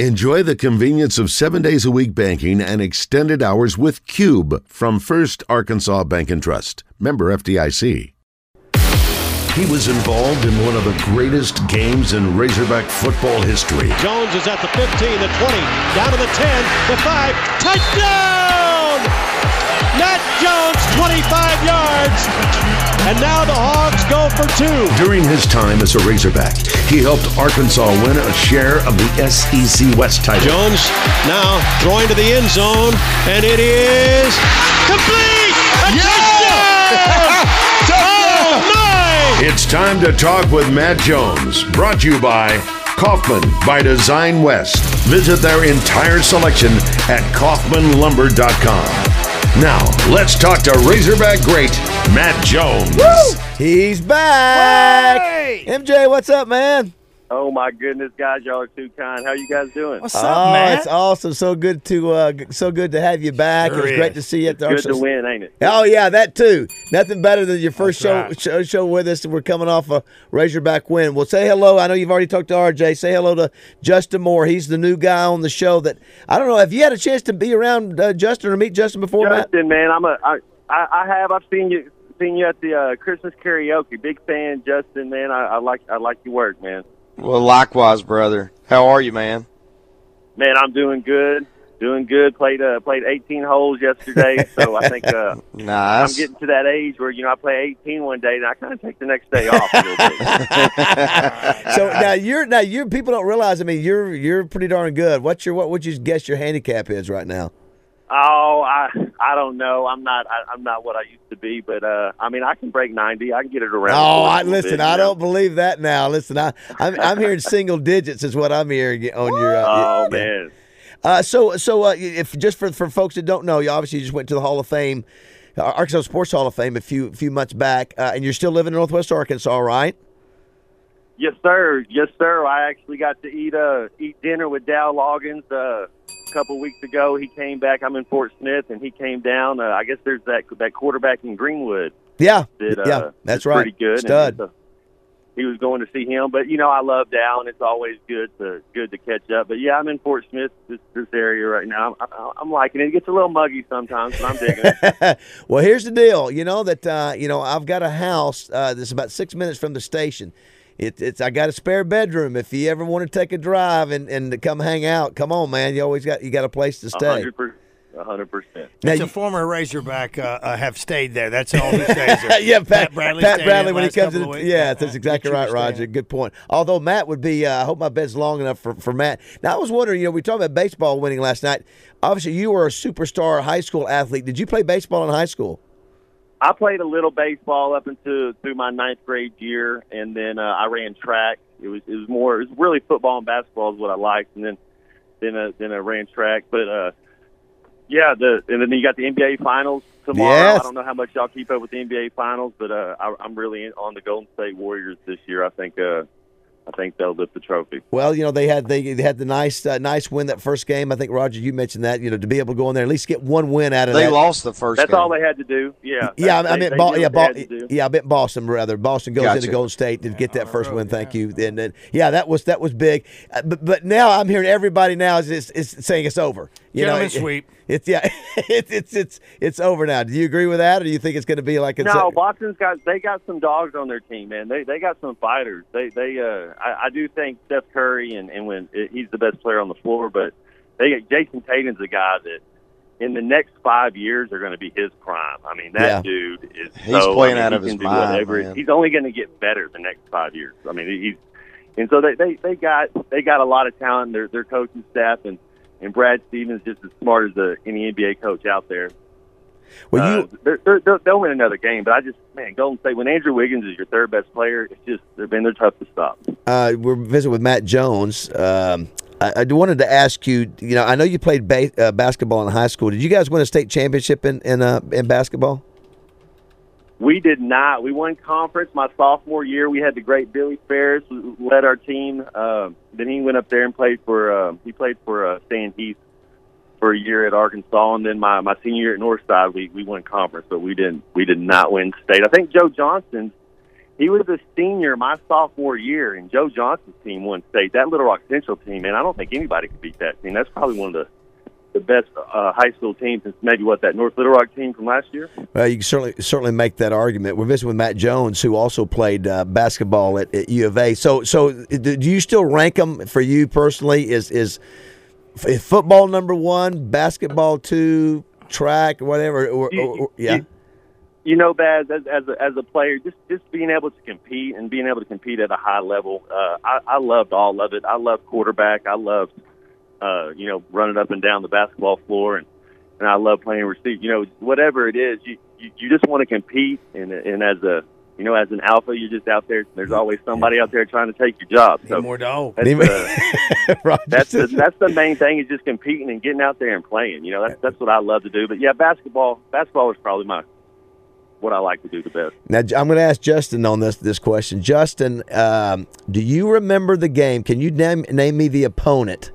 Enjoy the convenience of seven days a week banking and extended hours with Cube from First Arkansas Bank and Trust. Member FDIC. He was involved in one of the greatest games in Razorback football history. Jones is at the 15, the 20, down to the 10, the 5. Touchdown! Matt Jones, 25 yards. And now the Hogs go for two. During his time as a Razorback, he helped Arkansas win a share of the SEC West title. Jones now throwing to the end zone, and it is complete! A yeah! touchdown! oh, my! It's time to talk with Matt Jones, brought to you by Kaufman by Design West. Visit their entire selection at KaufmanLumber.com. Now, let's talk to Razorback great Matt Jones. Woo! He's back. Hey! MJ, what's up, man? Oh my goodness, guys, y'all are too kind. How you guys doing? What's up, oh, man? It's awesome. So good to uh, so good to have you back. Sure it was is. great to see you at the Good to win, ain't it? Oh yeah, that too. Nothing better than your first show, right. show, show with us. We're coming off a Razorback win. Well, say hello. I know you've already talked to RJ. Say hello to Justin Moore. He's the new guy on the show. That I don't know. Have you had a chance to be around uh, Justin or meet Justin before? Justin, Matt? man, I'm a I, I have. I've seen you seen you at the uh, Christmas karaoke. Big fan, Justin. Man, I, I like I like your work, man. Well, likewise, brother. How are you, man? Man, I'm doing good. Doing good. Played uh, played 18 holes yesterday, so I think uh, nice. I'm getting to that age where you know I play 18 one day and I kind of take the next day off. so now you're now you people don't realize. I mean, you're you're pretty darn good. What's your what would you guess your handicap is right now? Oh, I I don't know. I'm not I, I'm not what I used to be, but uh, I mean I can break 90. I can get it around. Oh, I, listen, bit, I don't believe that now. Listen, I I'm, I'm hearing single digits is what I'm hearing on your. Uh, oh yeah. man. Uh, so so uh, if just for for folks that don't know, you obviously just went to the Hall of Fame, uh, Arkansas Sports Hall of Fame a few few months back, uh, and you're still living in Northwest Arkansas, right? Yes, sir. Yes, sir. I actually got to eat uh eat dinner with Dow Loggains uh, couple weeks ago. He came back. I'm in Fort Smith, and he came down. Uh, I guess there's that that quarterback in Greenwood. Yeah, that, uh, yeah, that's right. Pretty good. Stud. He was going to see him, but you know I love Dow, and it's always good to good to catch up. But yeah, I'm in Fort Smith, this, this area right now. I'm, I'm liking it. It gets a little muggy sometimes, but I'm digging it. well, here's the deal. You know that uh, you know I've got a house uh, that's about six minutes from the station it, it's I got a spare bedroom. If you ever want to take a drive and, and to come hang out, come on, man. You always got you got a place to stay. hundred percent. It's a former Razorback uh, uh, have stayed there. That's all he stays there. yeah, Pat, Pat Bradley. Pat Bradley when he comes in. Yeah, that's exactly right, Roger. Good point. Although Matt would be, uh, I hope my bed's long enough for, for Matt. Now I was wondering, you know, we talked about baseball winning last night. Obviously, you were a superstar high school athlete. Did you play baseball in high school? I played a little baseball up until through my ninth grade year, and then uh, I ran track. It was it was more it was really football and basketball is what I liked, and then then uh, then I ran track. But uh, yeah, the and then you got the NBA finals tomorrow. Yes. I don't know how much y'all keep up with the NBA finals, but uh, I, I'm really on the Golden State Warriors this year. I think uh, I think they'll lift the trophy. Well, you know they had they, they had the nice uh, nice win that first game. I think Roger, you mentioned that you know to be able to go in there at least get one win out of they that. They lost the first. That's game. all they had to do. Yeah. Yeah, I meant Bo- yeah, Bo- yeah, I meant Boston rather. Boston goes gotcha. into Golden State to get that first win. Thank you. And then yeah, that was that was big. Uh, but but now I'm hearing everybody now is is, is saying it's over. You Gentleman know, sweep. It's yeah, it's it's it's it's over now. Do you agree with that, or do you think it's going to be like a no? Boston's got they got some dogs on their team, man. They they got some fighters. They they uh I, I do think Steph Curry and and when it, he's the best player on the floor, but they got Jayson Tatum's a guy that in the next five years are going to be his prime. I mean that yeah. dude is he's so, playing I mean, out of his mind. Whatever. Man. He's only going to get better the next five years. I mean he's and so they they they got they got a lot of talent. Their their coaching staff and and Brad Stevens just as smart as a, any NBA coach out there. Well, you uh, they're, they're, they'll win another game, but I just man, Golden State when Andrew Wiggins is your third best player, it's just they've been they're tough to stop. Uh, we're visiting with Matt Jones. Um, I, I, wanted to ask you. You know, I know you played ba- uh, basketball in high school. Did you guys win a state championship in in, uh, in basketball? We did not. We won conference my sophomore year. We had the great Billy Ferris who led our team. Uh, then he went up there and played for. Uh, he played for uh, Stan Heath for a year at Arkansas, and then my my senior year at Northside, we we won conference, but we didn't. We did not win state. I think Joe Johnson. He was a senior my sophomore year, and Joe Johnson's team won state. That Little Rock Central team, man, I don't think anybody could beat that team. That's probably one of the the best uh, high school team since maybe what that North Little Rock team from last year. Well, you can certainly certainly make that argument. We're visiting with Matt Jones, who also played uh, basketball at, at, U of A. So, so do you still rank them for you personally? Is is football number one, basketball two, track, whatever? Or, you, or, yeah. You, you know, Baz, as, as a, as a player, just just being able to compete and being able to compete at a high level, uh, I, I loved all of it. I loved quarterback. I loved uh, you know, running up and down the basketball floor, and and I love playing receive. You know, whatever it is, you you, you just want to compete, and and as a you know, as an alpha, you're just out there. There's always somebody out there trying to take your job. So more dog. That's, uh, that's the that's the main thing is just competing and getting out there and playing. You know, that's that's what I love to do. But yeah, basketball basketball is probably my what I like to do the best. Now I'm going to ask Justin on this this question. Justin, um, do you remember the game? Can you name name me the opponent?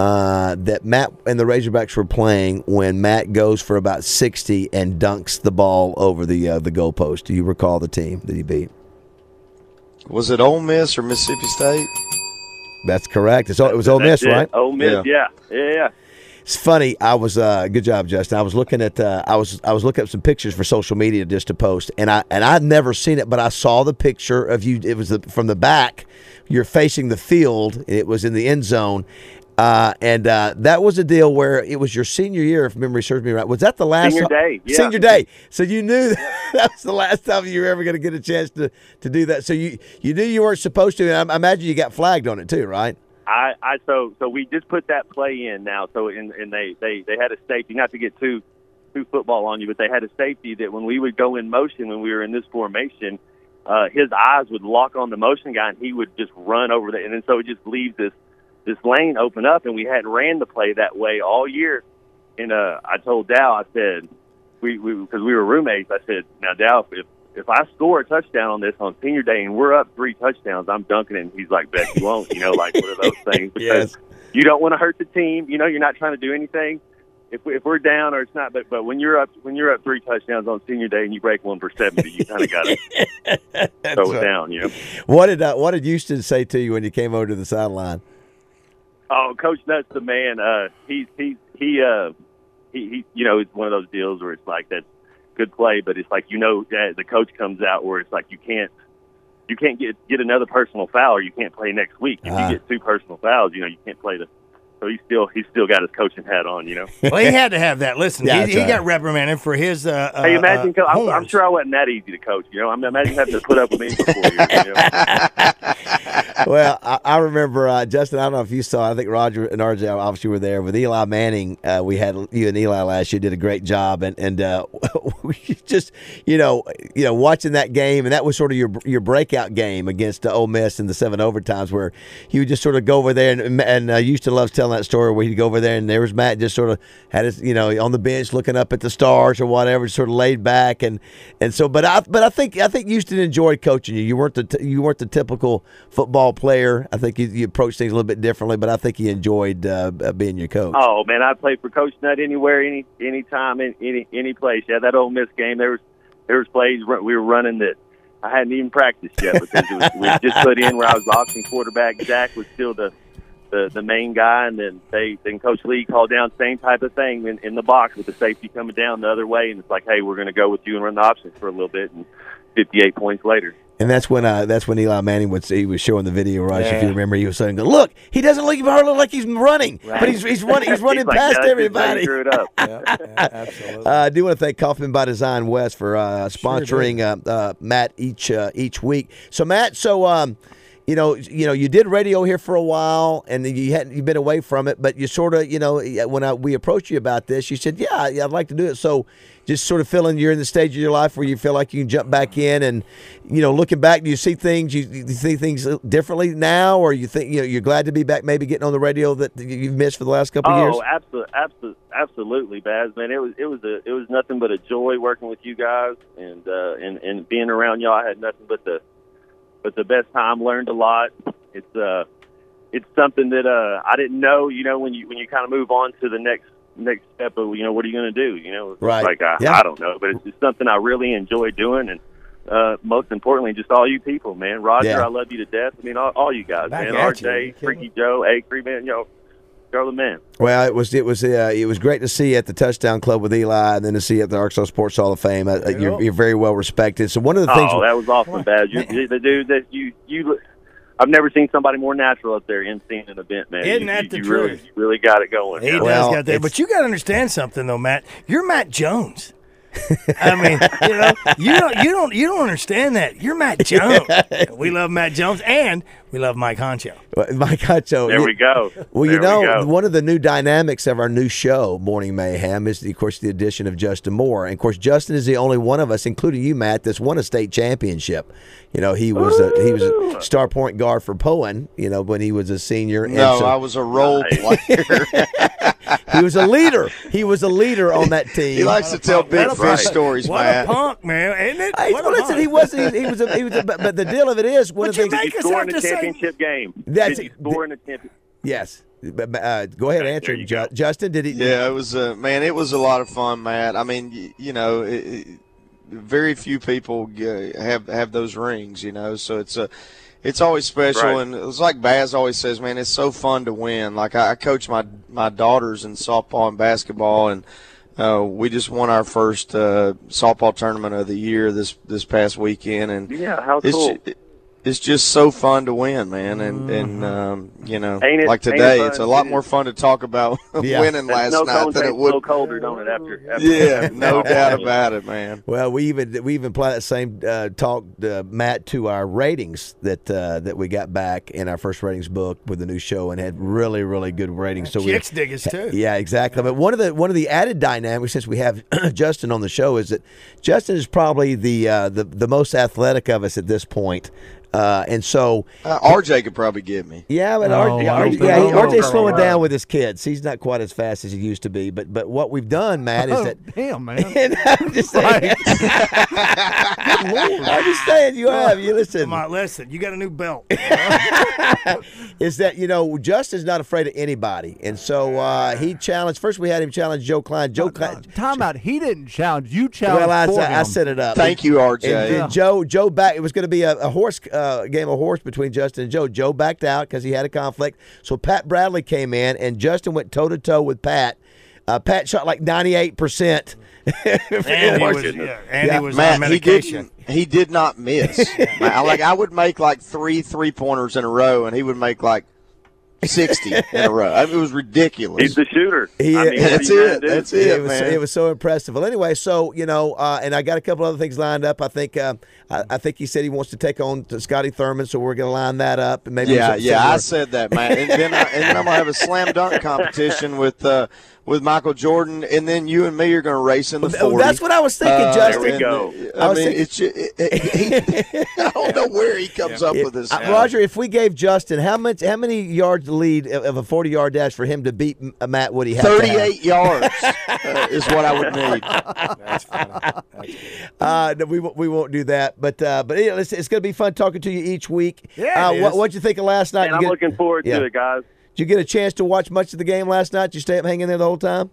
Uh, that Matt and the Razorbacks were playing when Matt goes for about 60 and dunks the ball over the uh, the goalpost. Do you recall the team that he beat? Was it Ole Miss or Mississippi State? That's correct. It's, it was Ole That's Miss, it. right? Ole Miss, yeah, yeah, yeah. It's funny. I was uh, good job, Justin. I was looking at uh, I was I was looking up some pictures for social media just to post, and I and I'd never seen it, but I saw the picture of you. It was the, from the back. You're facing the field. It was in the end zone, uh, and uh, that was a deal where it was your senior year, if memory serves me right. Was that the last senior day? Yeah. Senior day. So you knew that was the last time you were ever going to get a chance to, to do that. So you you knew you weren't supposed to. And I imagine you got flagged on it too, right? I, I so so we just put that play in now. So in, and they they they had a safety, not to get too too football on you, but they had a safety that when we would go in motion when we were in this formation, uh, his eyes would lock on the motion guy and he would just run over there, and then so it just leaves this this lane open up, and we hadn't ran the play that way all year. And uh, I told Dow, I said, we because we, we were roommates. I said, now Dow, if if I score a touchdown on this on senior day and we're up three touchdowns, I'm dunking it. And he's like, bet you won't. You know, like one of those things because yes. you don't want to hurt the team. You know, you're not trying to do anything. If, we, if we're down or it's not, but but when you're up when you're up three touchdowns on senior day and you break one for seventy, you kind of got to throw it down. You know. What did uh, what did Houston say to you when you came over to the sideline? Oh, Coach Nutt's the man. Uh, he's he he uh he, he you know it's one of those deals where it's like that's good play, but it's like you know uh, the coach comes out where it's like you can't you can't get get another personal foul or you can't play next week. If Ah. you get two personal fouls, you know you can't play the. So he's still he's still got his coaching hat on. You know. Well, he had to have that. Listen, Yeah, he, he right. got reprimanded for his. Uh, uh, hey, imagine. uh, I'm, I'm sure I wasn't that easy to coach. You know, I'm imagine having to put up with me for four years. You know? well, I, I remember uh, Justin. I don't know if you saw. I think Roger and RJ obviously were there with Eli Manning. Uh, we had you and Eli last year. Did a great job, and and uh, just you know you know watching that game, and that was sort of your your breakout game against uh, Ole Miss in the seven overtimes, where he would just sort of go over there, and and uh, Houston loves telling that story where he'd go over there, and there was Matt just sort of had his you know on the bench looking up at the stars or whatever, sort of laid back, and and so but I but I think I think Houston enjoyed coaching you. You weren't the you weren't the typical football player. I think you, you approached things a little bit differently, but I think he enjoyed uh, uh, being your coach. Oh man, I played for Coach Nutt anywhere, any any time, in any any place. Yeah, that Ole Miss game, there was there was plays we were running that I hadn't even practiced yet because it was, we just put in where I was the option quarterback. Zach was still the the the main guy, and then they then Coach Lee called down same type of thing in, in the box with the safety coming down the other way, and it's like, hey, we're going to go with you and run the options for a little bit, and 58 points later. And that's when uh, that's when Eli Manning was he was showing the video, Rush. If you remember, he was saying, "Look, he doesn't look hardly like he's running, but he's he's running he's running like, past "Yeah, that's just how everybody." drew it up. Yeah, yeah, absolutely. Uh, I do want to thank Kaufman by Design West for uh, sponsoring uh, uh, Matt each uh, each week. So Matt, so um, you know, you know, you did radio here for a while, and you hadn't you've been away from it, but you sort of, you know, when I, we approached you about this, you said, "Yeah, I'd like to do it." So, just sort of feeling you're in the stage of your life where you feel like you can jump back in, and you know, looking back, do you see things you, you see things differently now, or you think you know you're glad to be back, maybe getting on the radio that you've missed for the last couple of years? Oh, absolutely, absolutely, absolutely, Baz. Man, it was it was a it was nothing but a joy working with you guys and uh, and and being around y'all. I had nothing but the but the best time. Learned a lot. It's uh, it's something that uh, I didn't know. You know, when you when you kind of move on to the next next step of you know what are you going to do? You know, Right. Like I, Yeah. I don't know, but it's just something I really enjoy doing and uh, most importantly, just all you people, man. Roger, Yeah. I love you to death. I mean, all, all you guys, Back man. at you. RJ. Freaky Joe, Acre, man. Yo, you're the man. Well, it was it was uh, it was great to see you at the Touchdown Club with Eli, and then to see you at the Arkansas Sports Hall of Fame. Uh, uh, you're, you're very well respected. So one of the things, Oh, that was awesome, Bad. You, you- the dude that you you. I've never seen somebody more natural up there in seeing an event, man. Isn't you, that you, the you really, truth? you really got it going. He Yeah. Well, does got that. But you got to understand something, though, Matt. You're Matt Jones. I mean, you know, you don't, you don't, you don't understand that. You're Matt Jones. We love Matt Jones, and we love Mike Honcho. Mike Hutcho. There we go. Well, There you know, go. one of the new dynamics of our new show, Morning Mayhem, is, of course, the addition of Justin Moore. And, of course, Justin is the only one of us, including you, Matt, that's won a state championship. You know, he was a, he was a star point guard for Poyen, you know, when he was a senior. And No, so I was a role player. he was a leader. He was a leader on that team. he likes to tell big What fish punk. stories, What man. a punk, man, isn't it? Hey, What a well, listen, punk. he wasn't. He, he was. A, he was. A, but, but the deal of it is, one But of the you things. make us have to say- championship game. That's- Did you score in the championship? yes. But, but, uh, go ahead, and answer it, Ju- Justin. Did he? Yeah, it was uh, man. It was a lot of fun, Matt. I mean, you, you know, it, it, very few people uh, have have those rings, you know. So it's a, it's always special, Right. and it's like Baz always says, man. It's so fun to win. Like I, I coach my my daughters in softball and basketball, and uh, we just won our first uh, softball tournament of the year this this past weekend, and Yeah, how cool. ju- it's just so fun to win, man, and and um, you know, Ain't it- like ain't it today, fun, it's a lot too? more fun to talk about Yeah. winning last snow night than it tastes a would little colder, don't it? After, after yeah, after no doubt about it, man. Well, we even we even apply that same uh, talk, uh, Matt, to our ratings that uh, that we got back in our first ratings book with the new show, and had really really good ratings. So we Chicks dig us too. Yeah, exactly. But one of the one of the added dynamics since we have Justin on the show is that Justin is probably the uh, the the most athletic of us at this point. Uh, and so, Uh, RJ could probably get me. yeah, but No, RJ, I RJ, yeah, he- RJ's slowing no. down with his kids. He's not quite as fast as he used to be. But but what we've done, Matt, is Oh, that damn, man. I'm just saying. I'm just saying you have. You listen. Come on, listen. You got a new belt. Is that you know Justin's not afraid of anybody, and so uh, he challenged. First, we had him challenge Joe Klein. Joe Klein. Time out. He didn't challenge. You challenged Well, I, for I him. set it up. Thank you, RJ. And, and Joe, Joe back. It was going to be a, a horse uh, game of horse between Justin and Joe. Joe backed out because he had a conflict. So Pat Bradley came in, and Justin went toe to toe with Pat. Uh, Pat shot like ninety eight percent. Andy was, yeah, Andy Yeah. was Matt, he medication. didn't. He did not miss. Like I would make like three three pointers in a row, and he would make like sixty in a row. I mean, it was ridiculous. He's the shooter. He- I mean, That's it. That's it. it was man. it was so impressive. Well, anyway, so you know, uh, and I got a couple other things lined up. I think uh, I, I think he said he wants to take on to Scotty Thurman, so we're going to line that up. And maybe yeah, some- yeah, I said that, man. And then, I, and then I'm gonna have a slam dunk competition with uh, with Michael Jordan, and then you and me are gonna race in the Oh, forty. That's what I was thinking, Uh, Justin. There we go. and, I I, was mean, thinking- it's it, it, he, I don't know where he comes up with this. Uh, Roger, if we gave Justin how much, how many yards lead of of a forty-yard dash for him to beat uh, Matt Woody? have to have? Thirty-eight yards uh, is what I would need. That's funny. Uh, no, we won't- we won't do that, but uh, but yeah, it's, it's going to be fun talking to you each week. Yeah, uh, it what is. what'd you think of last night? And You I'm get- looking forward yeah. to it, guys. Did you get a chance to watch much of the game last night? Did you stay up hanging there the whole time?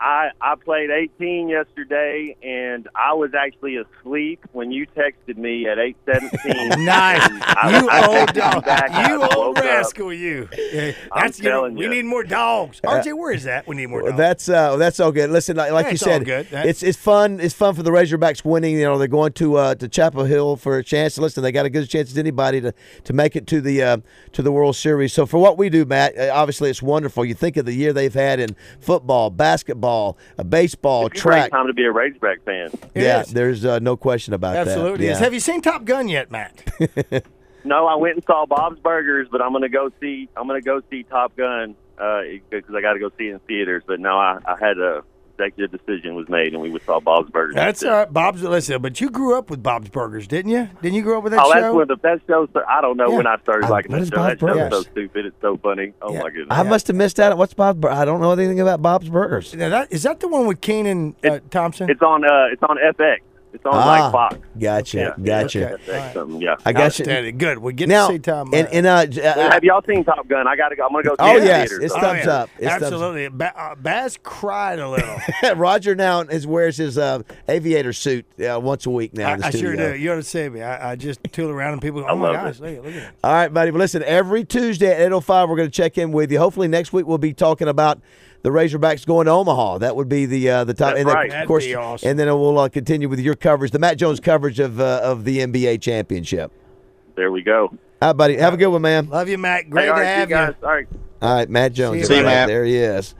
I I played 18 yesterday, and I was actually asleep when you texted me at 8:17. Nice. I- you I old texted dog. back, You old woke up. rascal, you. Yeah, I'm That's you know, telling we need more dogs. RJ, where is that? We need more dogs. That's uh, that's all good. Listen, like, like Yeah, you it's said, good. It's it's fun. It's fun for the Razorbacks winning. You know, they're going to uh, to Chapel Hill for a chance. Listen, they got a good chance as anybody to, to make it to the uh, to the World Series. So for what we do, Matt, uh, obviously it's wonderful. You think of the year they've had in football, basketball, uh, baseball, It's a great track. time to be a Razorback fan. It yeah, is. there's uh, no question about that. Absolutely Yeah. is. Have you seen Top Gun yet, Matt? No, I went and saw Bob's Burgers, but I'm gonna go see I'm gonna go see Top Gun uh, because I got to go see it in theaters. But no, I, I had a executive decision was made, and we went saw Bob's Burgers. That's it. all right. Bob's listen, but you grew up with Bob's Burgers, didn't you? Didn't you grow up with that show? Oh, that's one of the best shows. I don't know Yeah. when I started Uh, liking what that is show. Bob's That show's Burgers? so stupid. It's so funny. Oh Yeah. my goodness. I must have missed out. on What's Bob's? I don't know anything about Bob's Burgers. Now that, is that the one with Kenan uh, Thompson? It's on. Uh, it's on FX. It's on Ah, like Fox. Gotcha, Yeah. gotcha. Okay. That's something, yeah. I got you. Outstanding. Good. We're getting Now, to see Tom. and, uh, and uh, j- uh, Have y'all seen Top Gun? I gotta go. I'm gonna go. See Oh, it yes, theaters. it's So- thumbs up. It's thumbs up. Absolutely. Ba- uh, Baz cried a little. Roger now is wears his uh, aviator suit uh, once a week now. I, in the I sure do. You ought to see me. I, I just tool around and people go, I oh my love gosh, look, at- look it. All right, buddy. Well, listen, every Tuesday at 8.05, we're going to check in with you. Hopefully next week we'll be talking about the Razorbacks going to Omaha. That would be the uh, the top. That's and then, right. Of That'd course, be awesome. And then we'll uh, continue with your coverage, the Matt Jones coverage of uh, of the NBA championship. There we go. All right, buddy. Have a good one, man. Love you, Matt. Great Hey, to right, have you guys. All right. All right, Matt Jones. See you, See you, All right, Matt. There he is.